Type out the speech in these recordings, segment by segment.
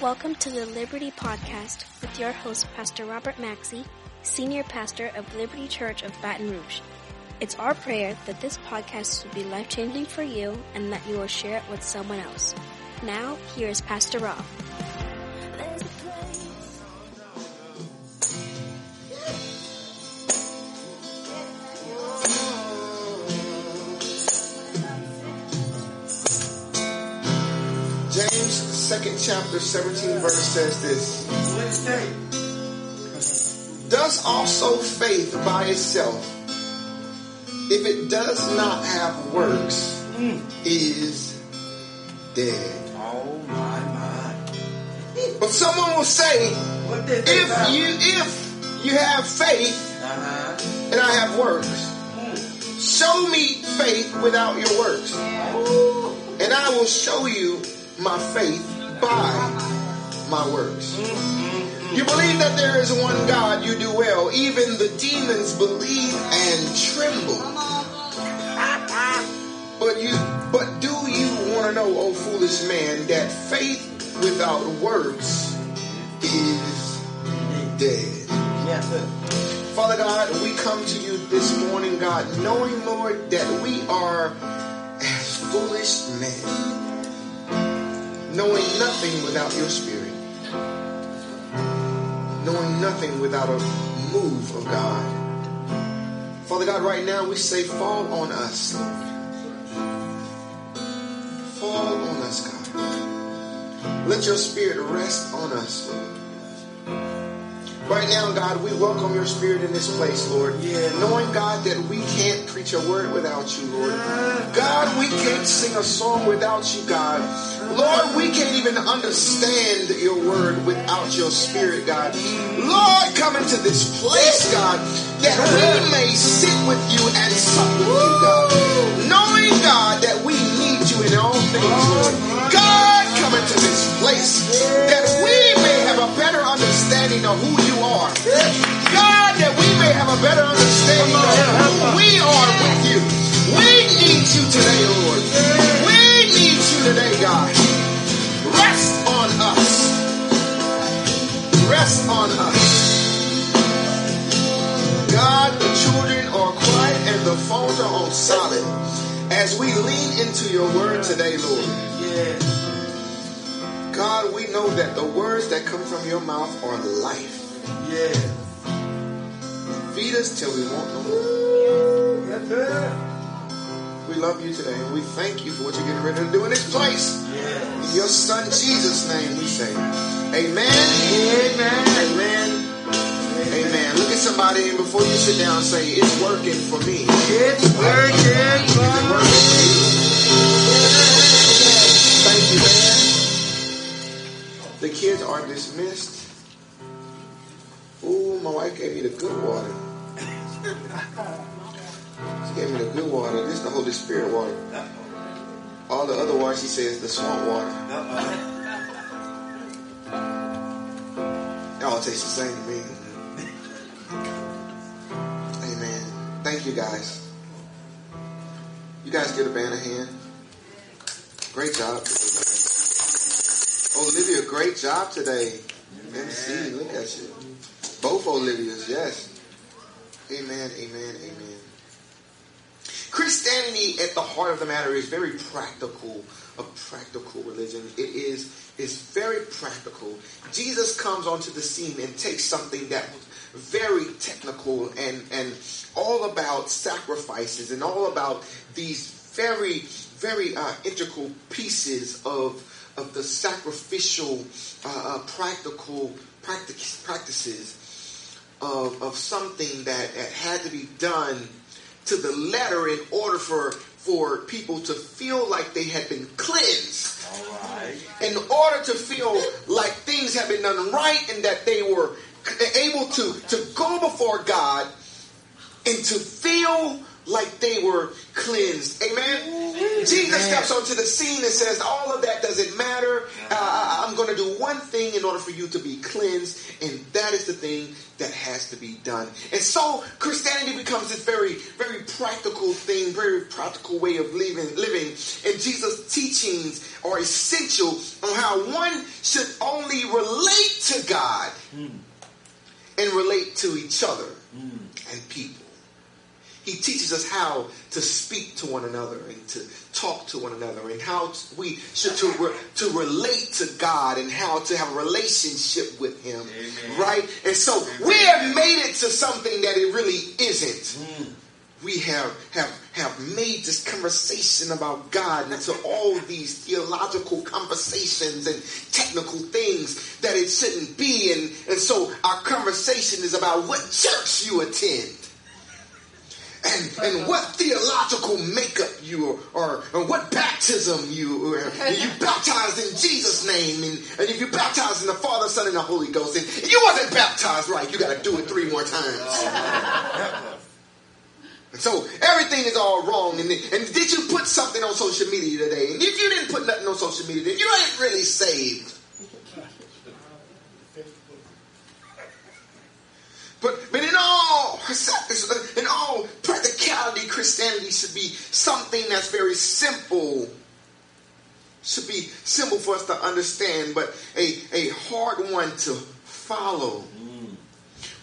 Welcome to the Liberty Podcast with your host, Pastor Robert Maxey, Senior Pastor of Liberty Church of Baton Rouge. It's our prayer that this podcast will be life changing for you and that you will share it with someone else. Now, here is Pastor Rob. Chapter, 17 verse says this. Does also faith by itself, if it does not have works, is dead. Oh my my. But someone will say, if you if you have faith Uh-huh. and I have works, show me faith without your works, and I will show you my faith by my works. You believe that there is one God, you do well. Even the demons believe and tremble. But you but do you want to know, oh foolish man, that faith without works is dead. Yes, sir. Father God, we come to you this morning, God, knowing, Lord, that we are as foolish men, knowing nothing without your spirit, knowing nothing without a move of God. Father God, right now we say, fall on us, Lord. Fall on us, God. Let your spirit rest on us, Lord. Right now, God, we welcome your spirit in this place, Lord. Yeah. Knowing, God, that we can't preach a word without you, Lord. God, we can't sing a song without you, God. Lord, we can't even understand your word without your spirit, God. Lord, come into this place, God, that we may sit with you and sup with you, God. Knowing, God, that we need you in all things, Lord. God, come into this place that we may have a better understanding of who you are. God, that we may have a better understanding of who we are with you. We need you today, Lord. We need you today, God. Rest on us. God, the children are quiet and the phones are on solid as we lean into your word today, Lord. God, we know that the words that come from your mouth are life. Yeah. Feed us till we want no more. We love you today and we thank you for what you're getting ready to do in this place. Yes. In your son Jesus' name we say. Amen. Amen. Amen. Amen. Look at somebody and before you sit down say, it's working for me. It's working for working for you. Thank you, man. The kids are dismissed. Ooh, my wife gave me the good water. She gave me the good water. This is the Holy Spirit water. All the other water, she says, the swamp water. Y'all taste the same to me. Amen. Thank you guys. You guys get a band a hand. Great job. Olivia, great job today. MC, look at you. Both Olivias, yes. Amen, amen, amen. Christianity at the heart of the matter is very practical, a practical religion. It is is very practical. Jesus comes onto the scene and takes something that was very technical and and all about sacrifices and all about these very very uh, integral pieces of of the sacrificial uh, uh, practical practic- practices of, of something that, that had to be done to the letter in order for for people to feel like they had been cleansed All right. in order to feel like things have been done right and that they were able to, to go before God and to feel like they were cleansed. Amen. Jesus steps onto the scene and says, All of that doesn't matter. Uh, I'm going to do one thing in order for you to be cleansed, and that is the thing that has to be done. And so Christianity becomes this very, very practical thing, very practical way of living. living. And Jesus' teachings are essential on how one should only relate to God mm. and relate to each other mm. and people. He teaches us how to speak to one another and to talk to one another and how we should to, re, to relate to God and how to have a relationship with Him. Amen. Right? And so Amen. we have made it to something that it really isn't. Mm. We have, have, have made this conversation about God into all these theological conversations and technical things that it shouldn't be. And, and so our conversation is about what church you attend and, and what theological makeup you are, or what baptism you are. You baptized in Jesus' name, and, and if you baptized in the Father, Son, and the Holy Ghost, and you wasn't baptized right, you got to do it three more times. And so everything is all wrong. And, and did you put something on social media today? And if you didn't put nothing on social media, then you ain't really saved. But, but in all in all practicality, Christianity should be something that's very simple. Should be simple for us to understand, but a, a hard one to follow.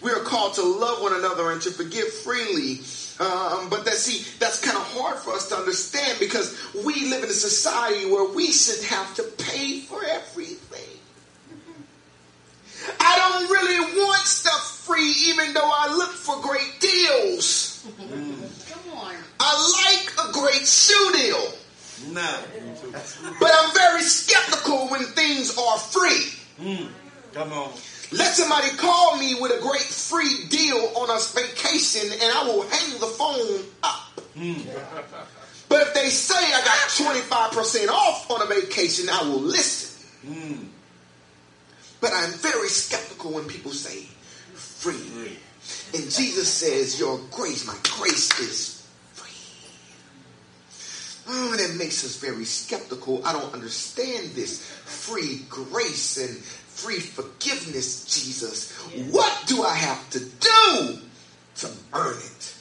We are called to love one another and to forgive freely. Um, but that see, that's kind of hard for us to understand because we live in a society where we should have to pay for everything. I don't really want stuff free even though I look for great deals. Come on. I like a great shoe deal. No. But I'm very skeptical when things are free. Mm. Come on. Let somebody call me with a great free deal on a vacation and I will hang the phone up. Mm. But if they say I got 25% off on a vacation, I will listen. Mm. But I'm very skeptical when people say free. And Jesus says, Your grace, my grace is free. Oh, that makes us very skeptical. I don't understand this free grace and free forgiveness, Jesus. What do I have to do to earn it?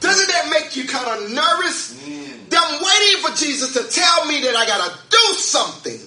Doesn't that make you kind of nervous? Mm. I'm waiting for Jesus to tell me that I got to do something.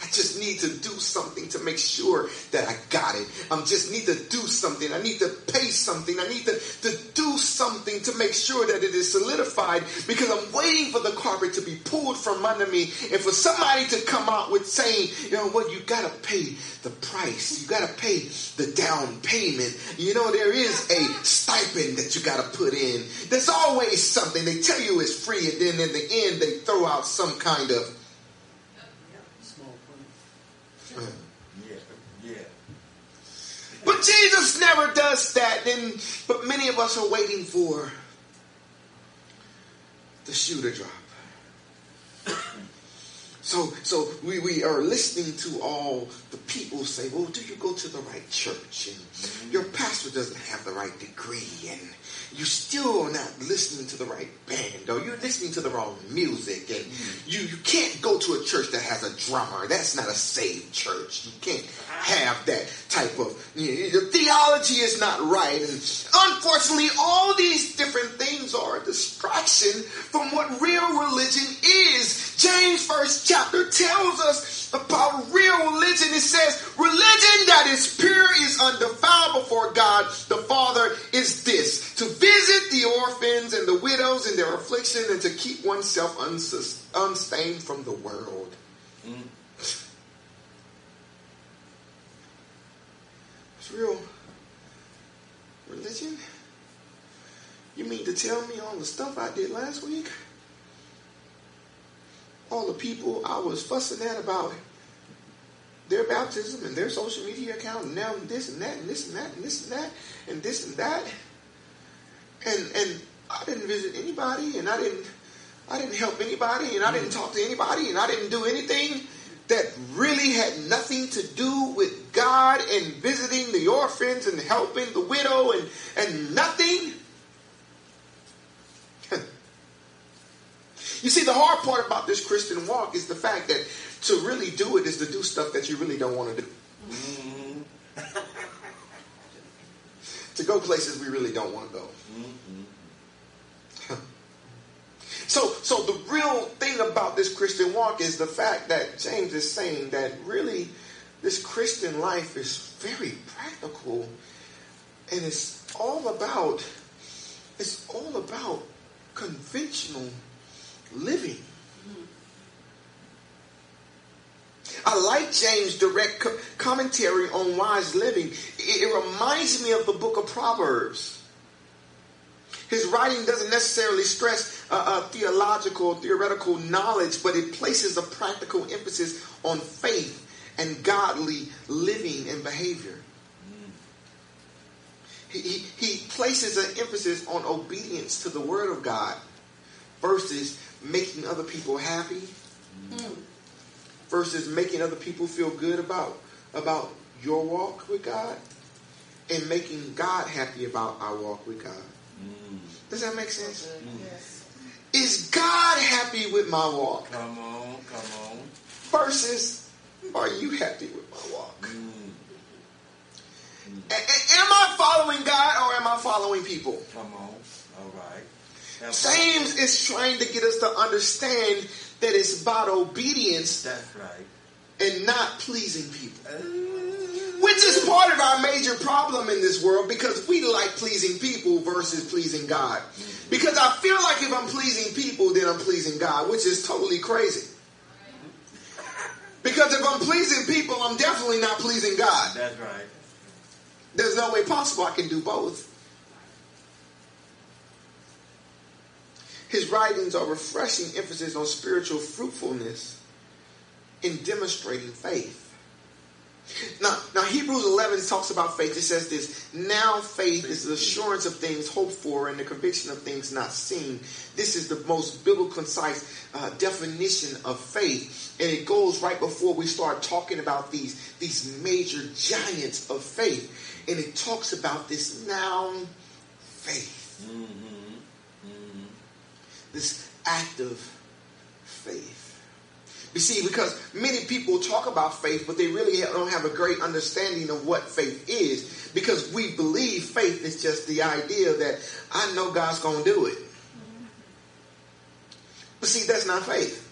I just need to do something to make sure that I got it. I just need to do something. I need to pay something. I need to, to do something to make sure that it is solidified because I'm waiting for the carpet to be pulled from under me and for somebody to come out with saying, you know what, you got to pay the price. You got to pay the down payment. You know, there is a stipend that you got to put in. There's always something. They tell you it's free and then in the end they throw out some kind of yeah, yeah. But Jesus never does that. And but many of us are waiting for the shoe to drop. So, so we, we are listening to all the people say, well, do you go to the right church? And your pastor doesn't have the right degree. And you still are not listening to the right band or you're listening to the wrong music and you, you can't go to a church that has a drummer. That's not a saved church. You can't have that type of you know, the theology is not right. And unfortunately, all these different things are a distraction from what real religion is. James first chapter tells us about real religion. It says, religion that is pure is undefiled before God the Father is this to visit the orphans and the widows in their affliction and to keep oneself unstained from the world. Mm. It's real religion. You mean to tell me all the stuff I did last week? All the people I was fussing at about their baptism and their social media account and now this and that and this and that and this and that and this and that. And and I didn't visit anybody and I didn't I didn't help anybody and I didn't mm. talk to anybody and I didn't do anything that really had nothing to do with God and visiting the orphans and helping the widow and, and nothing. You see, the hard part about this Christian walk is the fact that to really do it is to do stuff that you really don't want to do. Mm-hmm. to go places we really don't want to go. Mm-hmm. so, so the real thing about this Christian walk is the fact that James is saying that really this Christian life is very practical and it's all about it's all about conventional living. I like James' direct commentary on wise living. It, reminds me of the book of Proverbs. His writing doesn't necessarily stress uh, uh, theological, theoretical knowledge, but it places a practical emphasis on faith and godly living and behavior. He, he, he places an emphasis on obedience to the Word of God versus making other people happy. Mm versus making other people feel good about about your walk with God and making God happy about our walk with God. Mm. Does that make sense? Mm. Yes. Is God happy with my walk? Come on, come on. Versus, are you happy with my walk? Mm. A- am I following God or am I following people? Come on. All right. James is trying to get us to understand that it's about obedience. That's right. And not pleasing people. Which is part of our major problem in this world because we like pleasing people versus pleasing God. Because I feel like if I'm pleasing people, then I'm pleasing God, which is totally crazy. Because if I'm pleasing people, I'm definitely not pleasing God. That's right. There's no way possible I can do both. His writings are refreshing emphasis on spiritual fruitfulness in demonstrating faith. Now, now Hebrews 11 talks about faith. It says this, now faith is the assurance of things hoped for and the conviction of things not seen. This is the most biblical concise uh, definition of faith. And it goes right before we start talking about these, these major giants of faith. And it talks about this noun faith. Mm-hmm this act of faith. You see, because many people talk about faith, but they really don't have a great understanding of what faith is. Because we believe faith is just the idea that I know God's going to do it. But see, that's not faith.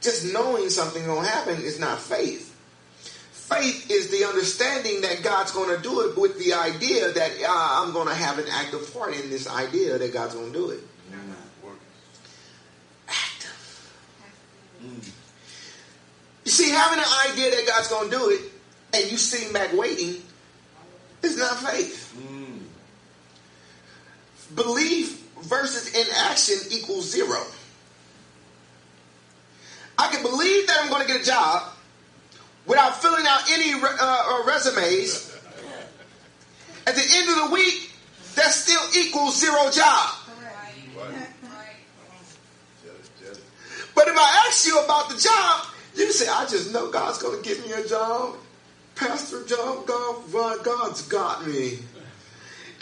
Just knowing something going to happen is not faith. Faith is the understanding that God's going to do it with the idea that uh, I'm going to have an active part in this idea that God's going to do it. You see, having an idea that God's going to do it and you sitting back waiting is not faith. Mm. Belief versus inaction equals zero. I can believe that I'm going to get a job without filling out any uh, uh, resumes. At the end of the week, that still equals zero job. But if I ask you about the job, you say, I just know God's going to give me a job. Pastor job, God, God's got me.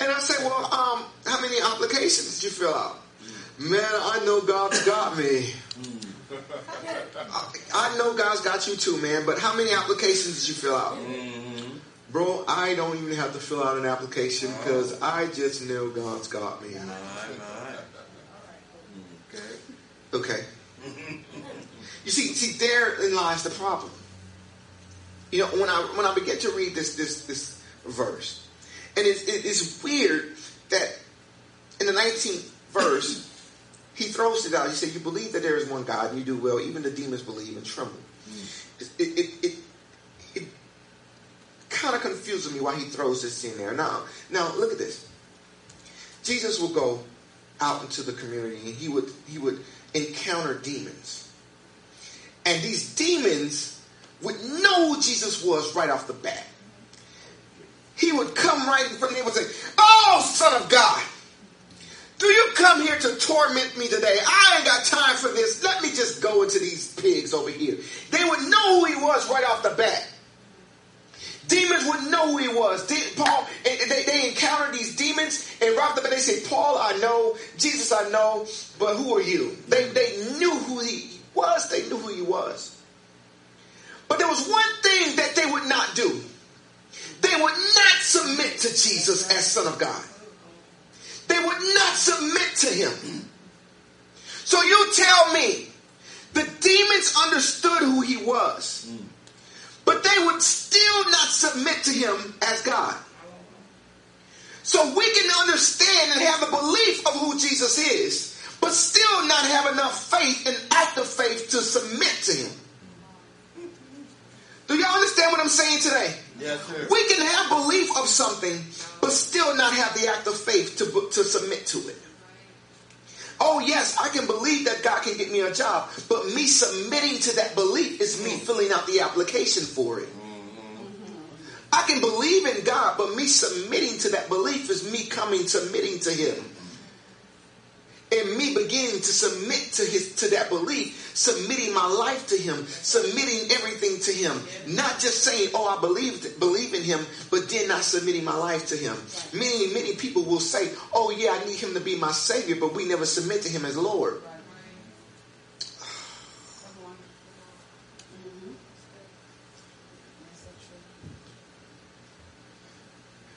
And I say, well, um, how many applications did you fill out? Man, I know God's got me. I, know God's got you too, man, but how many applications did you fill out? Mm-hmm. Bro, I don't even have to fill out an application because I just know God's got me. Okay. Okay. You see, see, therein lies the problem. You know, when I when I begin to read this this this verse, and it's, it's weird that in the 19th verse, he throws it out. He said, "You believe that there is one God, and you do well. Even the demons believe and tremble." Mm. It it, it, it kind of confuses me why he throws this in there. Now, now look at this. Jesus will go out into the community, and he would he would encounter demons. And these demons would know who Jesus was right off the bat. He would come right in front of them and say, Oh, son of God, do you come here to torment me today? I ain't got time for this. Let me just go into these pigs over here. They would know who he was right off the bat. Demons would know who he was. De- Paul, they, they encountered these demons and right up and they say, Paul, I know, Jesus, I know, but who are you? They, they knew who he was. They knew who he was. But there was one thing that they would not do. They would not submit to Jesus as Son of God. They would not submit to him. So you tell me, the demons understood who he was, but they would still not submit to him as God. So we can understand and have a belief of who Jesus is, but still not have enough faith and active faith to submit to him. Do y'all understand what I'm saying today? Yes, sir. We can have belief of something, but still not have the act of faith to, to submit to it. Oh, yes, I can believe that God can get me a job, but me submitting to that belief is me mm-hmm. filling out the application for it. I can believe in God, but me submitting to that belief is me coming, submitting to Him and me beginning to submit to his to that belief, submitting my life to him, submitting everything to him, not just saying, "Oh, I believe believe in him," but then not submitting my life to him. Many many people will say, "Oh, yeah, I need him to be my savior," but we never submit to him as Lord.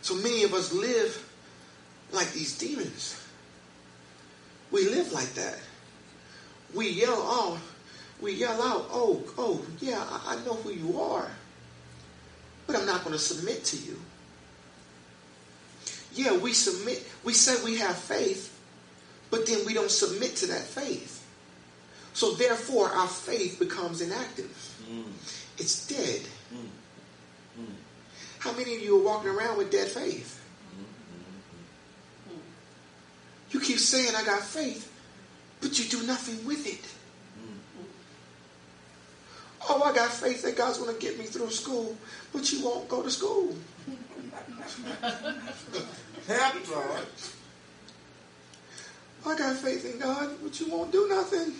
So many of us live like these demons. We live like that. We yell out, we yell out, oh, oh, yeah, I, I know who you are, but I'm not going to submit to you. Yeah, we submit. We say we have faith, but then we don't submit to that faith. So therefore, our faith becomes inactive. Mm. It's dead. Mm. Mm. How many of you are walking around with dead faith? You keep saying, I got faith, but you do nothing with it. Oh, I got faith that God's going to get me through school, but you won't go to school. Help, Lord. I got faith in God, but you won't do nothing.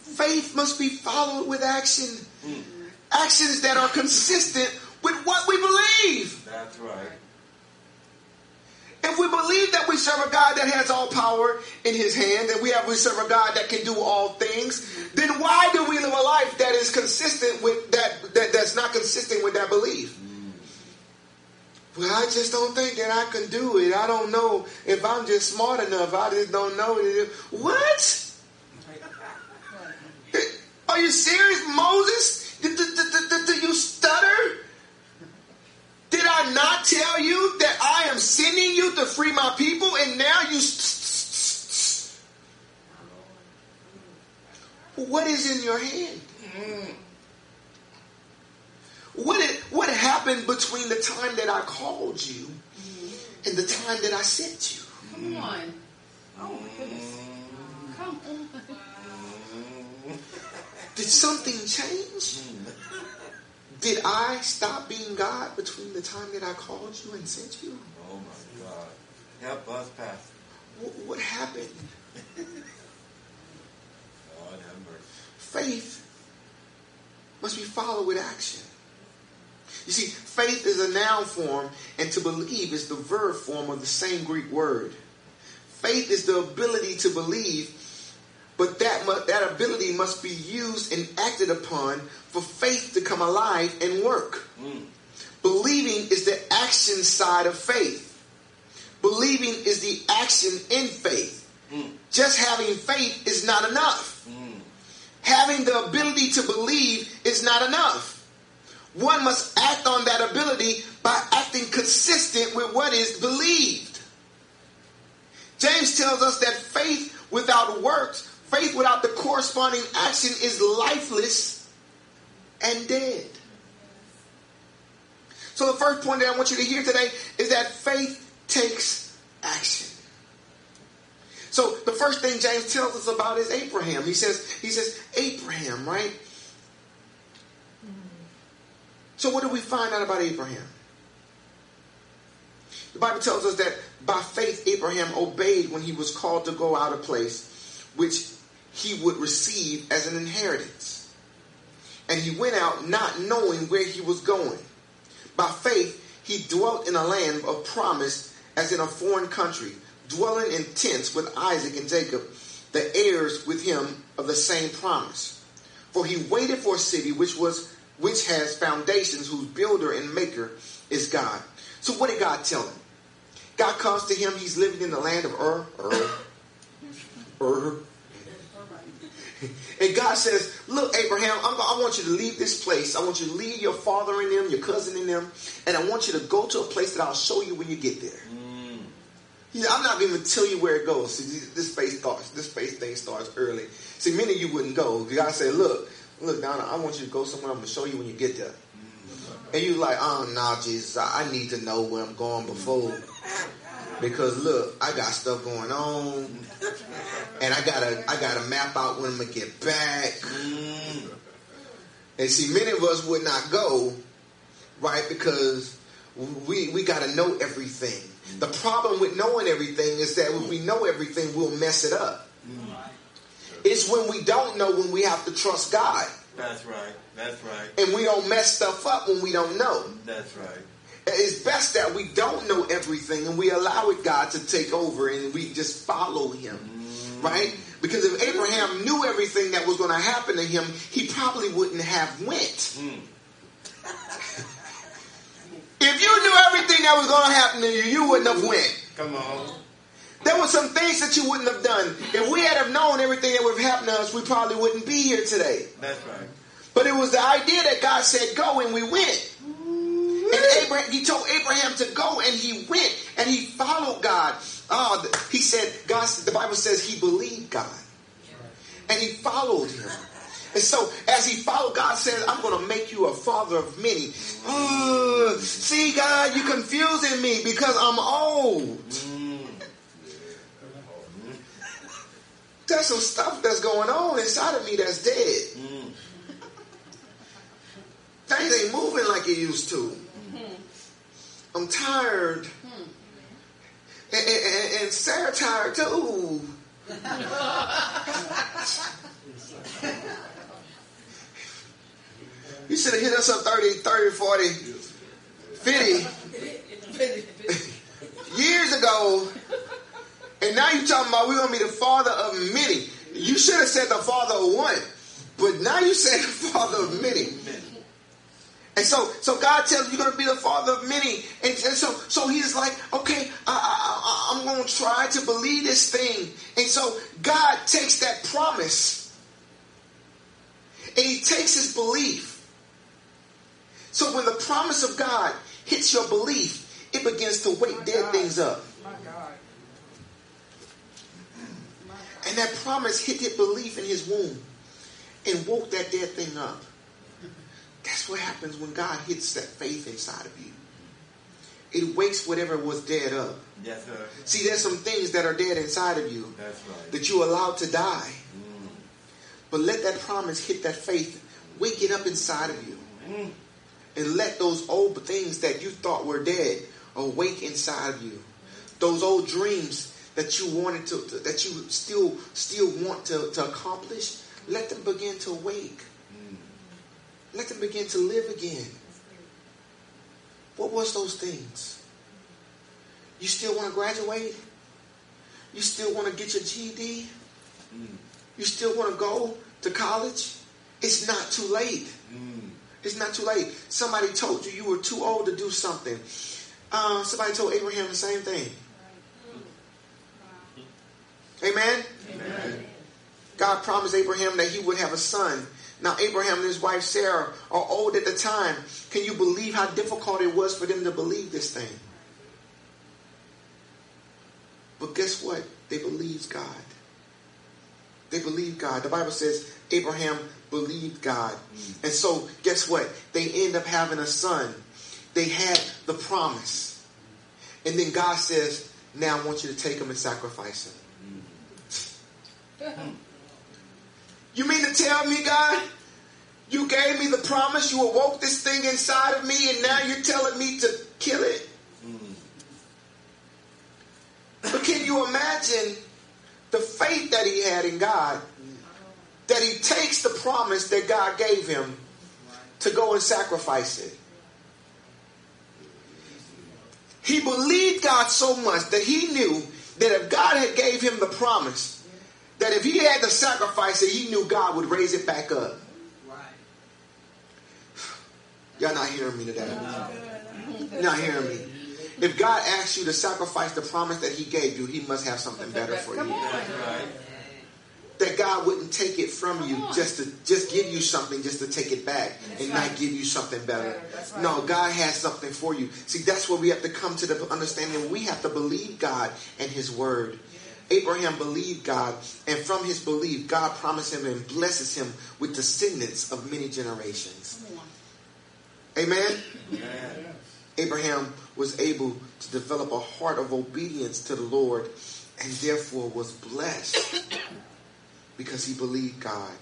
Faith must be followed with action. Mm. Actions that are consistent with what we believe. That's right. If we believe that we serve a God that has all power in his hand, that we have we serve a God that can do all things, then why do we live a life that is consistent with that, that that's not consistent with that belief? Well, I just don't think that I can do it. I don't know if I'm just smart enough. I just don't know. What? Are you serious, Moses? Do, do, do, do you stutter? Did I not tell you that I am sending you to free my people and now you. What is in your hand? Mm. What, it, what happened between the time that I called you and the time that I sent you? Come on. Oh my goodness. Mm. Come on. Did something change? Mm. Did I stop being God between the time that I called you and sent you? Oh my God. Help us, Pastor. What, what happened? Lord have mercy. Faith must be followed with action. You see, faith is a noun form, and to believe is the verb form of the same Greek word. Faith is the ability to believe, but that, mu- that ability must be used and acted upon for faith to come alive and work. Mm. Believing is the action side of faith. Believing is the action in faith. Mm. Just having faith is not enough. Mm. Having the ability to believe is not enough. One must act on that ability by acting consistent with what is believed. James tells us that faith without works, faith without the corresponding action is lifeless and dead. So the first point that I want you to hear today is that faith takes action. So the first thing James tells us about is Abraham. He says, he says, Abraham, right? So what do we find out about Abraham? The Bible tells us that by faith Abraham obeyed when he was called to go out of place which he would receive as an inheritance. and he went out not knowing where he was going. By faith, he dwelt in a land of promise as in a foreign country, dwelling in tents with Isaac and Jacob, the heirs with him of the same promise. For he waited for a city which was which has foundations, whose builder and maker is God. So what did God tell him? God comes to him, he's living in the land of Ur, Ur, Ur. And God says, Look, Abraham, I'm, I want you to leave this place. I want you to leave your father in them, your cousin in them, and I want you to go to a place that I'll show you when you get there. Mm. He said, I'm not going to tell you where it goes. See, this space starts. This space thing starts early. See, many of you wouldn't go. God said, Look, look, Donna, I want you to go somewhere. I'm going to show you when you get there. Mm. And you like, oh no, Jesus, I I need to know where I'm going before. Because look, I got stuff going on. And I gotta I gotta map out when I'm gonna get back. And see, many of us would not go, right? Because we we gotta know everything. The problem with knowing everything is that when we know everything, we'll mess it up. It's when we don't know when we have to trust God. That's right. That's right. And we don't mess stuff up when we don't know. That's right. It's best that we don't know everything and we allow it God to take over and we just follow him. Right? Because if Abraham knew everything that was going to happen to him, he probably wouldn't have went. Hmm. If you knew everything that was going to happen to you, you wouldn't have went. Come on. There were some things that you wouldn't have done. If we had have known everything that would have happened to us, we probably wouldn't be here today. That's right. But it was the idea that God said go and we went. And Abraham, he told Abraham to go and he went and he followed God. Oh, he said, God, the Bible says he believed God. And he followed him. And so as he followed, God said, I'm going to make you a father of many. See, God, you're confusing me because I'm old. There's some stuff that's going on inside of me that's dead. Things ain't moving like it used to. I'm tired. And, and, and- and Sarah tired too. you should have hit us up 30, 30, 40, 50 years ago. And now you're talking about we're going to be the father of many. You should have said the father of one. But now you say the father of many. And so, so God tells you you're going to be the father of many. And, and so, so he's like, okay, I, I, I, I'm going to try to believe this thing. And so God takes that promise and he takes his belief. So when the promise of God hits your belief, it begins to wake dead things up. My God. And that promise hit his belief in his womb and woke that dead thing up. That's what happens when God hits that faith inside of you. It wakes whatever was dead up. Yes, sir. See, there's some things that are dead inside of you That's right. that you allowed to die. Mm. But let that promise hit that faith, wake it up inside of you. Mm. And let those old things that you thought were dead awake inside of you. Those old dreams that you wanted to, that you still still want to, to accomplish, let them begin to awake. Mm. Let them begin to live again. What was those things? You still want to graduate? You still want to get your GED? You still want to go to college? It's not too late. It's not too late. Somebody told you you were too old to do something. Uh, somebody told Abraham the same thing. Amen? God promised Abraham that he would have a son. Now, Abraham and his wife Sarah are old at the time. Can you believe how difficult it was for them to believe this thing? But guess what? They believed God. They believed God. The Bible says Abraham believed God. Hmm. And so, guess what? They end up having a son. They had the promise. And then God says, Now I want you to take him and sacrifice him. Hmm. Hmm. You mean to tell me, God, you gave me the promise, you awoke this thing inside of me, and now you're telling me to kill it? Mm. But can you imagine the faith that he had in God? That he takes the promise that God gave him to go and sacrifice it. He believed God so much that he knew that if God had gave him the promise, that if he had to sacrifice it, he knew God would raise it back up. Y'all not hearing me today. Not hearing me. If God asks you to sacrifice the promise that he gave you, he must have something better for you. That's right. That God wouldn't take it from you just to just give you something just to take it back and not give you something better. No, God has something for you. See, that's where we have to come to the understanding we have to believe God and his word. Abraham believed God, and from his belief, God promised him and blesses him with descendants of many generations. Amen. Abraham was able to develop a heart of obedience to the Lord and therefore was blessed because he believed God.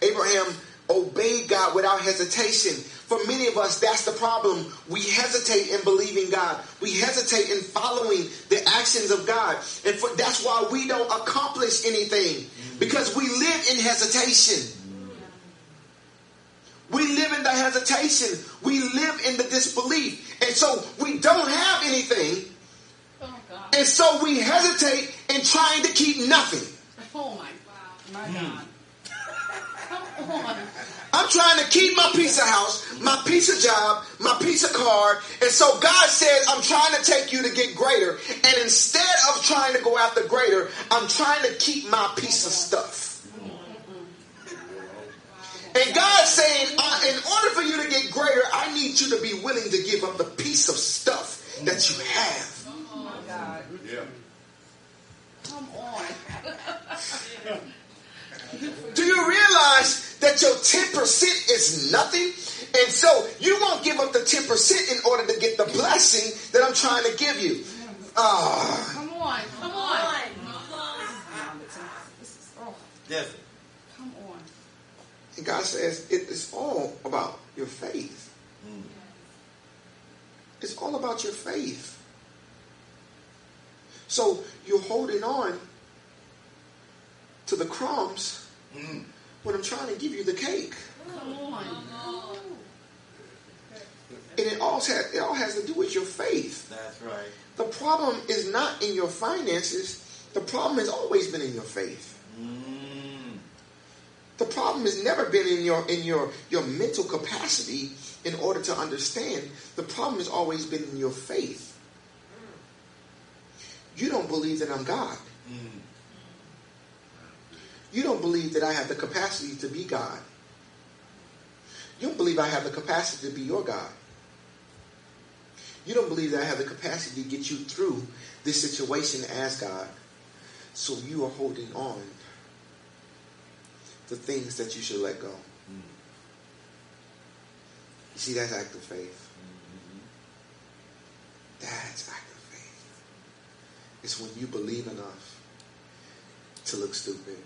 Abraham obeyed God without hesitation. For many of us, that's the problem. We hesitate in believing God. We hesitate in following the actions of God. And for, that's why we don't accomplish anything because we live in hesitation. We live in the hesitation. We live in the disbelief. And so we don't have anything. Oh, God. And so we hesitate in trying to keep nothing. Oh, my God. My hmm. God. Come on. I'm trying to keep my piece of house, my piece of job, my piece of car. And so God says, I'm trying to take you to get greater. And instead of trying to go after greater, I'm trying to keep my piece of stuff. And God's saying, uh, in order for you to get greater, I need you to be willing to give up the piece of stuff that you have. Oh, my God. Yeah. Come on. Do you realize that your 10% is nothing? And so you won't give up the 10% in order to get the blessing that I'm trying to give you. Ah, Come on. Come on. This is, oh, Yes. come on. and God says it is all about your faith. It's all about your faith. So you're holding on to the crumbs when I'm trying to give you the cake. Come on. And it all, has, it all has to do with your faith. That's right. The problem is not in your finances. The problem has always been in your faith. Mm. The problem has never been in your in your your mental capacity in order to understand. The problem has always been in your faith. You don't believe that I'm God. Mm. You don't believe that I have the capacity to be God. You don't believe I have the capacity to be your God. You don't believe that I have the capacity to get you through this situation as God. So you are holding on to things that you should let go. You see, that's active faith. That's active faith. It's when you believe enough to look stupid.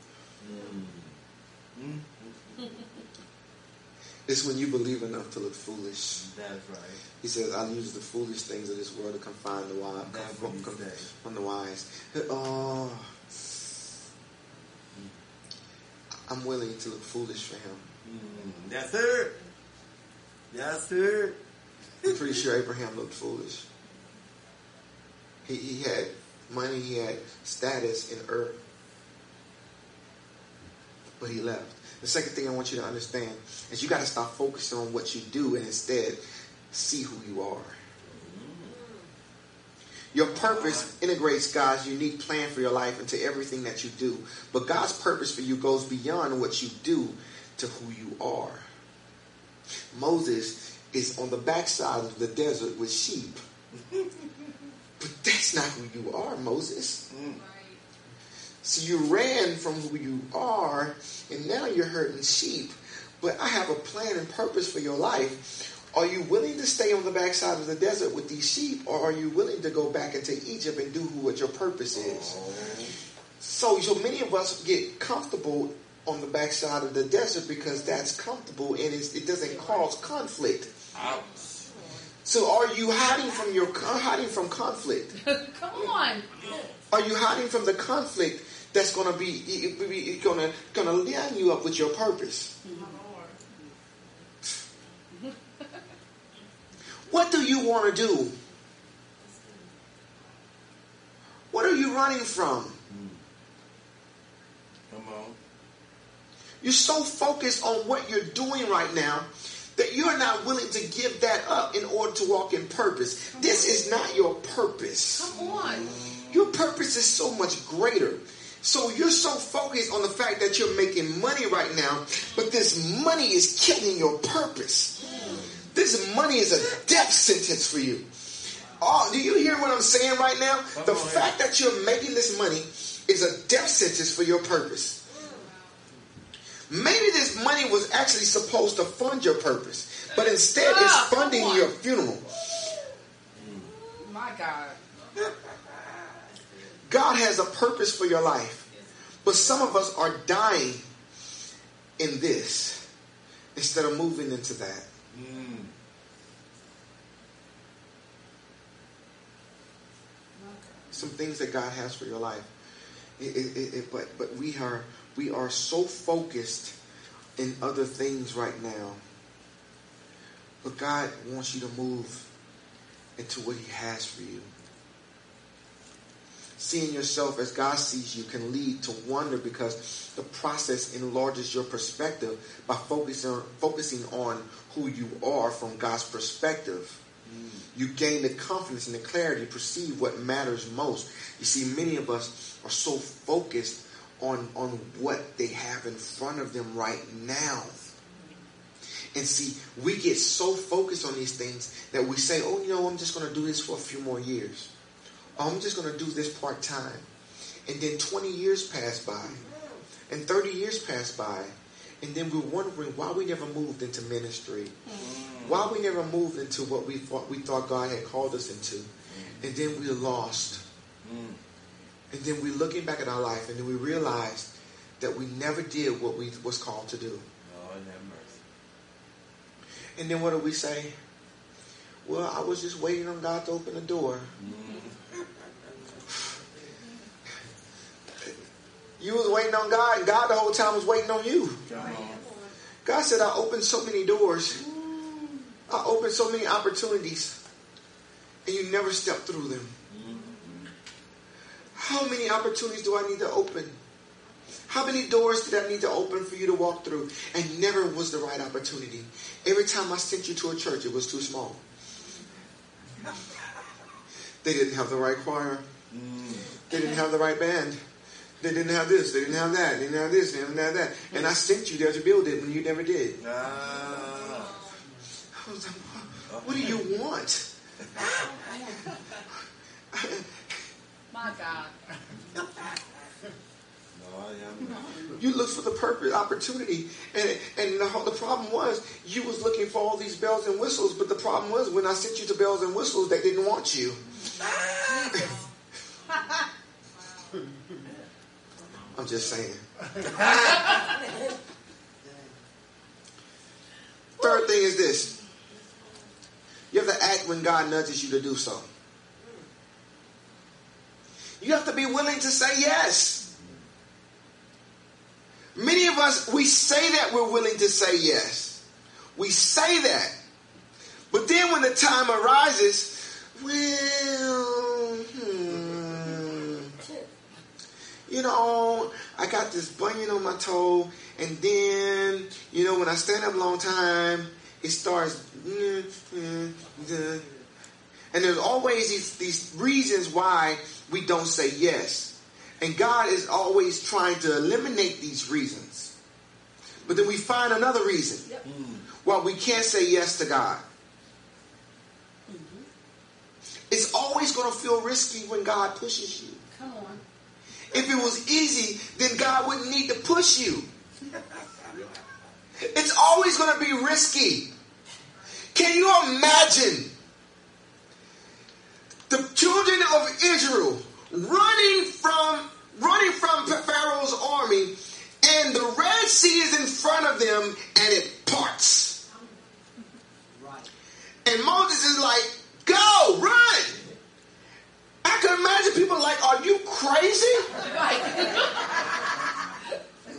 It's when you believe enough to look foolish. That's right. He says, I'll use the foolish things of this world to confine the wise. That's From, what he from, said. from the wise. Oh, I'm willing to look foolish for him. Mm. Yes, sir. Yes, sir. I'm pretty sure Abraham looked foolish. He, he had money, he had status in earth. But he left. The second thing I want you to understand is you got to stop focusing on what you do and instead see who you are. Your purpose integrates God's unique plan for your life into everything that you do. But God's purpose for you goes beyond what you do to who you are. Moses is on the backside of the desert with sheep. But that's not who you are, Moses. So you ran from who you are, and now you're hurting sheep. But I have a plan and purpose for your life. Are you willing to stay on the backside of the desert with these sheep, or are you willing to go back into Egypt and do what your purpose is? So, so many of us get comfortable on the backside of the desert because that's comfortable and it's, it doesn't cause conflict. So, are you hiding from your hiding from conflict? Come on. Are you hiding from the conflict that's going to be going to going to line you up with your purpose? What do you want to do? What are you running from? Hmm. Come on. You're so focused on what you're doing right now that you're not willing to give that up in order to walk in purpose. This is not your purpose. Come on. Your purpose is so much greater. So you're so focused on the fact that you're making money right now, but this money is killing your purpose. This money is a death sentence for you. Oh, do you hear what I'm saying right now? The fact that you're making this money is a death sentence for your purpose. Maybe this money was actually supposed to fund your purpose, but instead it's funding your funeral. My God. God has a purpose for your life, but some of us are dying in this instead of moving into that. Mm. Some things that God has for your life, It- it- it- but but we are we are so focused in other things right now. But God wants you to move into what He has for you. Seeing yourself as God sees you can lead to wonder because the process enlarges your perspective by focusing focusing on who you are from God's perspective. Mm. You gain the confidence and the clarity to perceive what matters most. You see, many of us are so focused on, on what they have in front of them right now. And see, we get so focused on these things that we say, oh, you know, I'm just going to do this for a few more years. I'm just going to do this part time. And then 20 years pass by, and 30 years pass by, and then we're wondering why we never moved into ministry, why we never moved into what we thought we thought God had called us into, and then we're lost. Mm. And then we're looking back at our life, and then we realize that we never did what we was called to do. Lord have mercy. And then what do we say? Well, I was just waiting on God to open the door. You was waiting on God, and God the whole time was waiting on you. God said, I opened so many doors. I opened so many opportunities. And you never stepped through them. Mm-hmm. How many opportunities do I need to open? How many doors did I need to open for you to walk through? And never was the right opportunity. Every time I sent you to a church, it was too small. They didn't have the right choir. Mm. They didn't have the right band. They didn't have this. They didn't have that. They didn't have this. They didn't have that. And I sent you there to build it when you never did. Ah. I was like, what, what do you want? My God. Lord have mercy. You looked for the purpose, opportunity, and and the, the problem was you was looking for all these bells and whistles. But the problem was when I sent you to bells and whistles, they didn't want you. I'm just saying. Third thing is this: you have to act when God nudges you to do so. You have to be willing to say yes. Many of us, we say that we're willing to say yes. We say that. But then when the time arises, well, you know, I got this bunion on my toe, and then, you know, when I stand up a long time, it starts. And there's always these, these reasons why we don't say yes. And God is always trying to eliminate these reasons. But then we find another reason Yep. why we can't say yes to God. Mm-hmm. It's always going to feel risky when God pushes you. Come on. If it was easy, then God wouldn't need to push you. It's always going to be risky. Can you imagine the children of Israel running from running from Pharaoh's army and the Red Sea is in front of them and it parts. And Moses is like, were like, Are you crazy?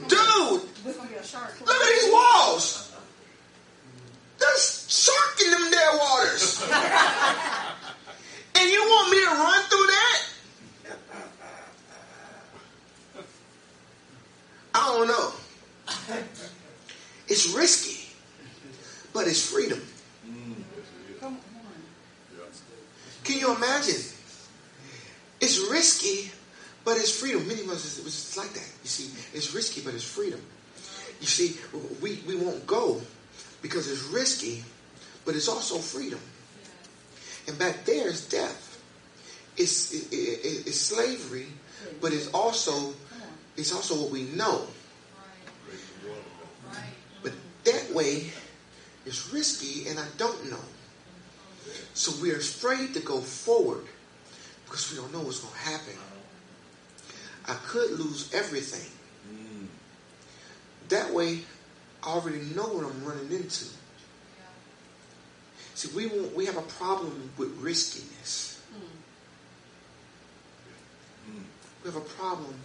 Dude, look at these walls. There's shark in them there waters. and you want me to run through that? I don't know. It's risky, but it's freedom. Mm. Can you imagine? It's risky, but it's freedom. Many of us, it was just like that. You see, it's risky, but it's freedom. You see, we, we won't go because it's risky, but it's also freedom. And back there is death. It's, it, it, it's slavery, but it's also it's also what we know. But that way, it's risky, and I don't know. So we're afraid to go forward because we don't know what's going to happen. I could lose everything. That way, I already know what I'm running into. See, we won't, we have a problem with riskiness. We have a problem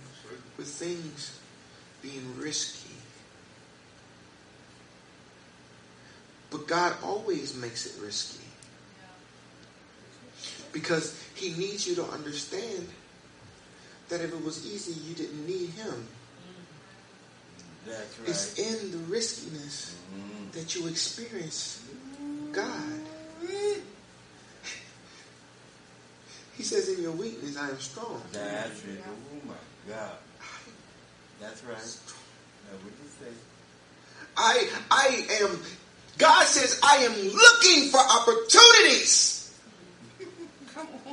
with things being risky. But God always makes it risky. Because he needs you to understand that if it was easy, you didn't need him. That's right. It's in the riskiness Mm. that you experience God. He says, In your weakness, I am strong. That's it. Oh my God. That's right. Now what you say? I, I am, God says, I am looking for opportunities Come on.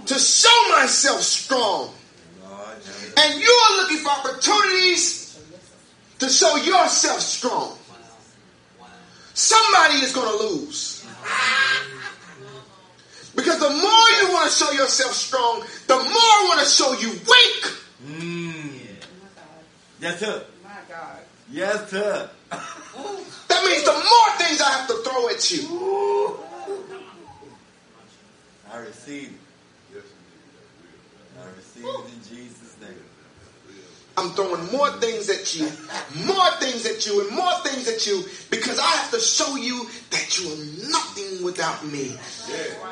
To show myself strong. And you are looking for opportunities to show yourself strong. Somebody is going to lose. Because the more you want to show yourself strong, the more I want to show you weak. Mm. Yes, sir. My God. Yes, sir. That means the more things I have to throw at you. I receive it. I receive it in Jesus' name. I'm throwing more things at you, more things at you, and more things at you because I have to show you that you are nothing without me.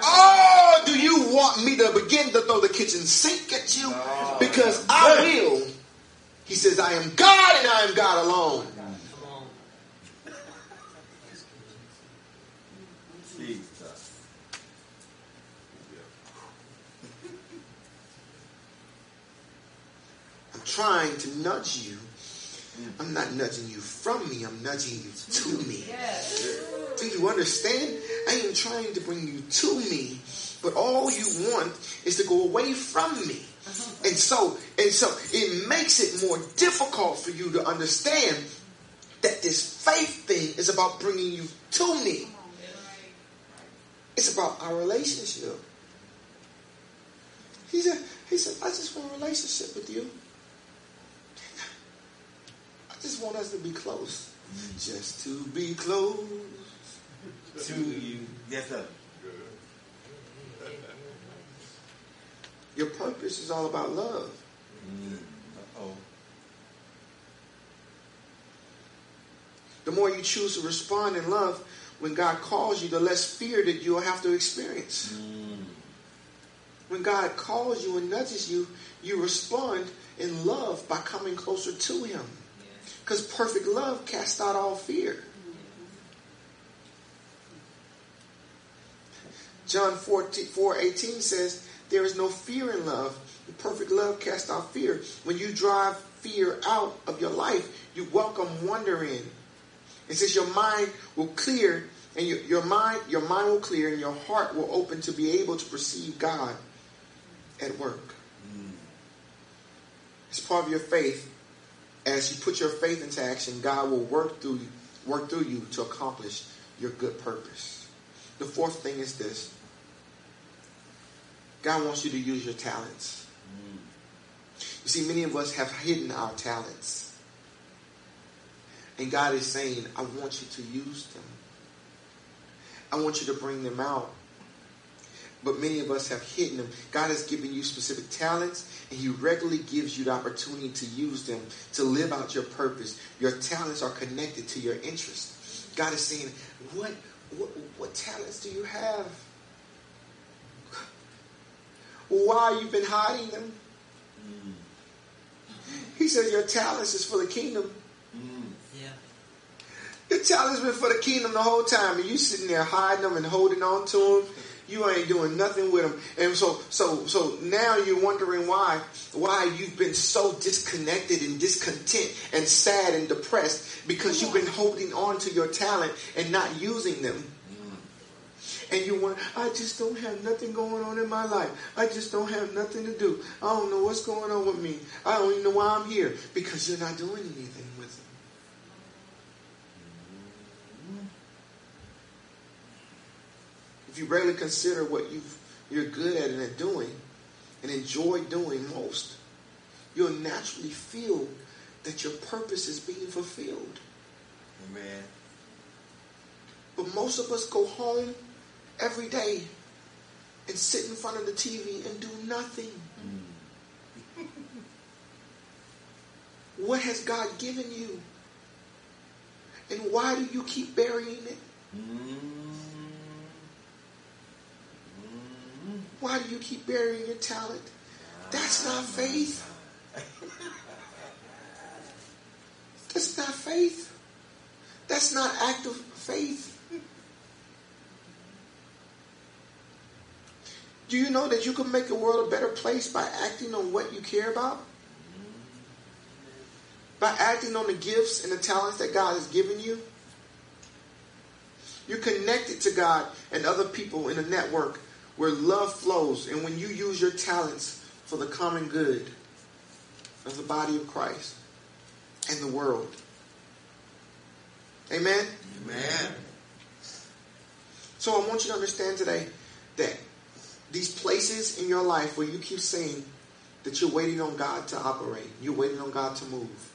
Oh, do you want me to begin to throw the kitchen sink at you? Because I will. He says, I am God and I am God alone. Jesus. I'm trying to nudge you. I'm not nudging you from me, I'm nudging you to me. Do you understand? I am trying to bring you to me, but all you want is to go away from me. And so, and so it makes it more difficult for you to understand that this faith thing is about bringing you to me. It's about our relationship. He said, he said, I just want a relationship with you. Just want us to be close. Just to be close. To you. Yes, sir. Your purpose is all about love. Mm. Uh-oh. The more you choose to respond in love when God calls you, the less fear that you'll have to experience. Mm. When God calls you and nudges you, you respond in love by coming closer to Him. Because perfect love casts out all fear. John 14, 4 18 says, There is no fear in love. Perfect love casts out fear. When you drive fear out of your life, you welcome wonder in. It says your mind will clear and your, your mind your mind will clear and your heart will open to be able to perceive God at work. Mm. It's part of your faith. As you put your faith into action, God will work through you, work through you to accomplish your good purpose. The fourth thing is this. God wants you to use your talents. You see, many of us have hidden our talents. And God is saying, I want you to use them. I want you to bring them out. But many of us have hidden them. God has given you specific talents, and He regularly gives you the opportunity to use them to live out your purpose. Your talents are connected to your interests. God is saying, What, what, what talents do you have? Why you've been hiding them? He says, Your talents is for the kingdom. Your talents have been for the kingdom the whole time, and you sitting there hiding them and holding on to them. You ain't doing nothing with them, and so so so now you're wondering why why you've been so disconnected and discontent and sad and depressed because you've been holding on to your talent and not using them. And you want, I just don't have nothing going on in my life. I just don't have nothing to do. I don't know what's going on with me. I don't even know why I'm here because you're not doing anything with them. If you really consider what you you're good at and at doing and enjoy doing most, you'll naturally feel that your purpose is being fulfilled. Amen. But most of us go home every day and sit in front of the TV and do nothing. Mm. what has God given you? And why do you keep burying it? Mm. Why do you keep burying your talent? That's not faith. That's not faith. That's not active faith. Do you know that you can make the world a better place by acting on what you care about? By acting on the gifts and the talents that God has given you? You're connected to God and other people in a network where love flows and when you use your talents for the common good of the body of Christ and the world. Amen? Amen. So I want you to understand today that these places in your life where you keep saying that you're waiting on God to operate, you're waiting on God to move.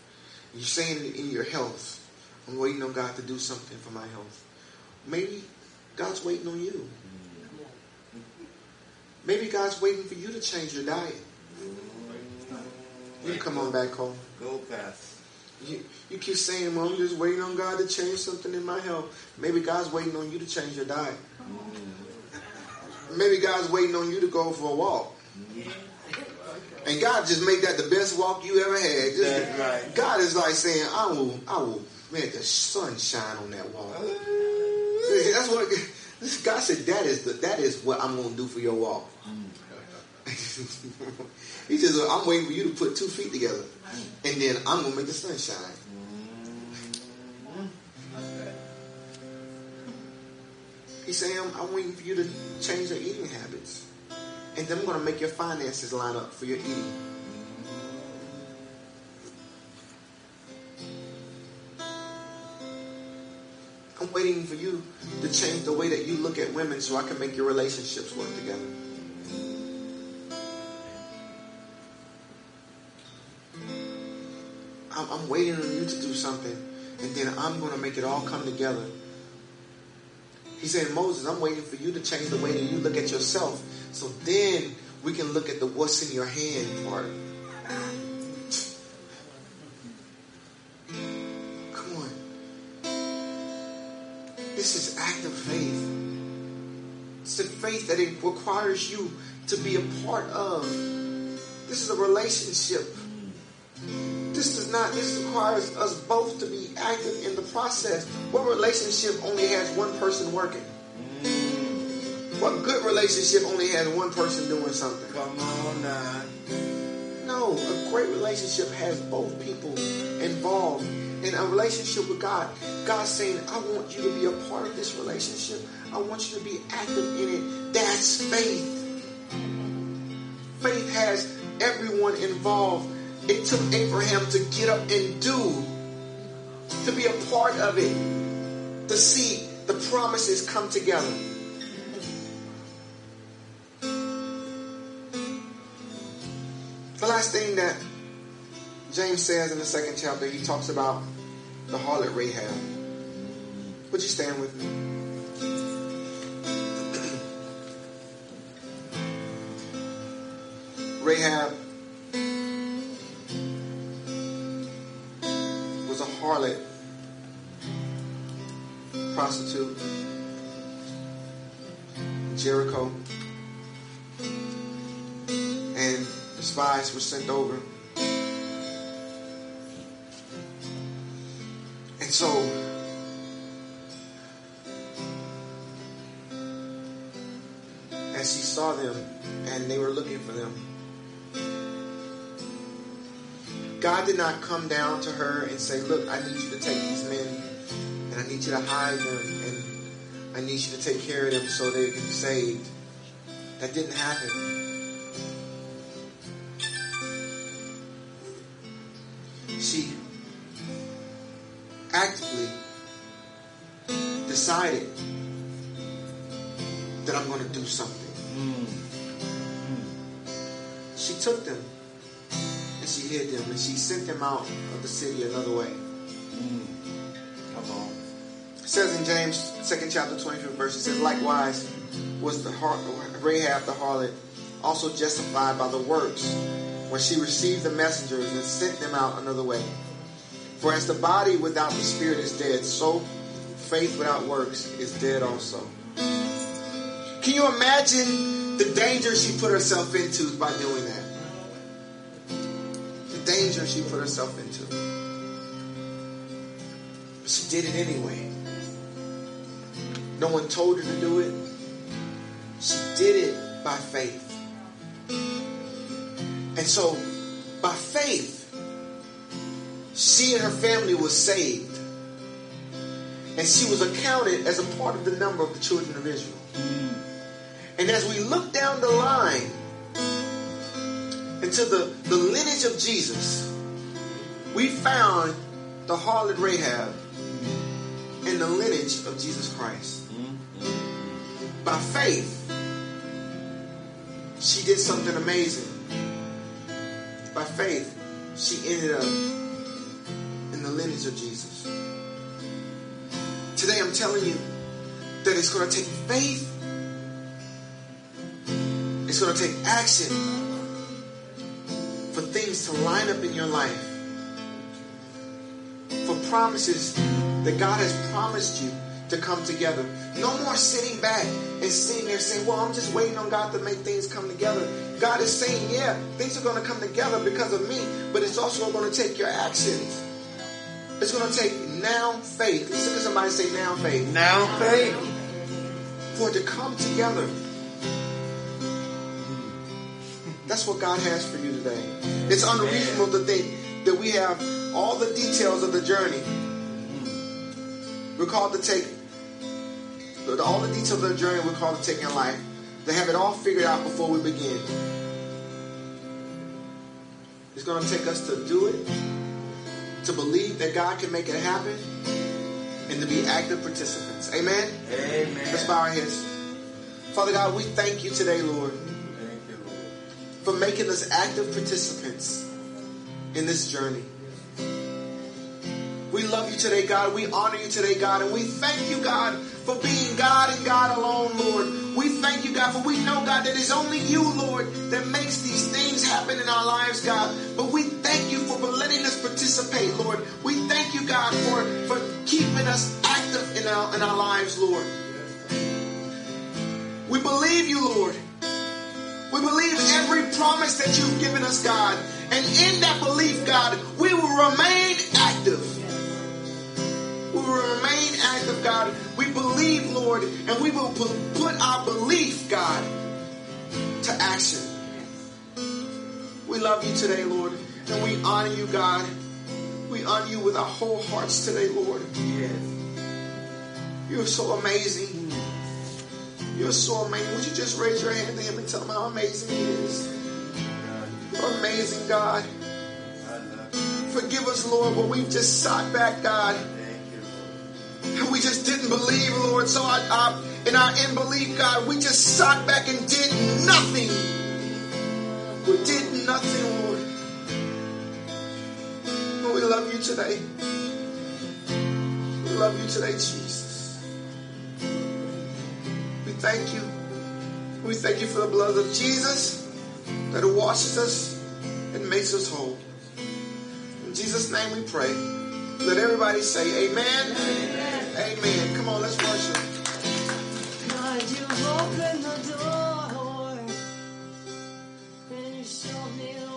You're saying in your health, I'm waiting on God to do something for my health. Maybe God's waiting on you. Maybe God's waiting for you to change your diet. You come on back home. Go past. You, you keep saying, well, I'm just waiting on God to change something in my health. Maybe God's waiting on you to change your diet. Maybe God's waiting on you to go for a walk. And God just make that the best walk you ever had. Just, right. God is like saying, I will, I will make the sun shine on that walk. That's what God said. That is the, that is what I'm going to do for your walk. Mm. he says, I'm waiting for you to put two feet together, and then I'm going to make the sun shine. Mm. He's saying, I'm, I'm waiting for you to change your eating habits. And then I'm going to make your finances line up for your eating. Waiting for you to change the way that you look at women so I can make your relationships work together. I'm, I'm waiting on you to do something, and then I'm going to make it all come together. He said, Moses, I'm waiting for you to change the way that you look at yourself. So then we can look at the what's in your hand part. This is active faith. It's the faith that it requires you to be a part of. This is a relationship. This does not, this requires us both to be active in the process. What relationship only has one person working? What good relationship only has one person doing something? Come on now. No, a great relationship has both people involved. In a relationship with God, God's saying, I want you to be a part of this relationship. I want you to be active in it. That's faith. Faith has everyone involved. It took Abraham to get up and do, to be a part of it, to see the promises come together. The last thing that James says in the second chapter, he talks about the harlot Rahab. Would you stand with me? Rahab was a harlot, prostitute, Jericho, and the spies were sent over. Them and they were looking for them. God did not come down to her and say, Look, I need you to take these men and I need you to hide them and I need you to take care of them so they can be saved. That didn't happen. She actively decided that I'm going to do something. Mm. She took them and she hid them and she sent them out of the city another way. Mm. Come on. It says in James, second chapter, 25th verse, it says, likewise was the har- Rahab the harlot also justified by the works when she received the messengers and sent them out another way. For as the body without the spirit is dead, so faith without works is dead also. Can you imagine the danger she put herself into by doing that? The danger she put herself into. But she did it anyway. No one told her to do it. She did it by faith. And so, by faith, she and her family was saved. And she was accounted as a part of the number of the children of Israel. And as we look down the line into the, the lineage of Jesus, we found the harlot Rahab in the lineage of Jesus Christ. By faith, she did something amazing. By faith, she ended up in the lineage of Jesus. Today, I'm telling you that it's going to take faith, it's going to take action for things to line up in your life, for promises that God has promised you to come together. No more sitting back and sitting there saying, Well, I'm just waiting on God to make things come together. God is saying, Yeah, things are going to come together because of me, but it's also going to take your actions. It's going to take now faith. Listen to somebody say now faith. Now faith. For it to come together. That's what God has for you today. It's unreasonable to think that we have all the details of the journey. We're called to take all the details of the journey we're called to take in life. To have it all figured out before we begin. It's going to take us to do it, to believe that God can make it happen, and to be active participants. Amen? Amen. Let's bow our heads. Father God, we thank you today, Lord, Lord. For making us active participants in this journey. We love you today, God. We honor you today, God. And we thank you, God, for being God and God alone, Lord. We thank you, God, for we know, God, that it's only you, Lord, that makes these things happen in our lives, God. But we thank you for letting us participate, Lord. We thank you, God, for, for keeping us active in our, in our lives, Lord. We believe you, Lord. We believe every promise that you've given us, God. And in that belief, God, we will remain active. We will remain active, God. We believe, Lord, and we will put our belief, God, to action. We love you today, Lord, and we honor you, God. We honor you with our whole hearts today, Lord. Yes. You're so amazing. You're so amazing. Would you just raise your hand to him and tell him how amazing he is? Amazing, God. Forgive us, Lord, when we've just sat back, God, and we just didn't believe, Lord. So I, I, in our unbelief, God, we just sat back and did nothing. We did nothing, Lord. And we love you today. We love you today, Jesus. Thank you. We thank you for the blood of Jesus that washes us and makes us whole. In Jesus' name we pray. Let everybody say amen. Amen. Come on, let's worship. God, you open the door.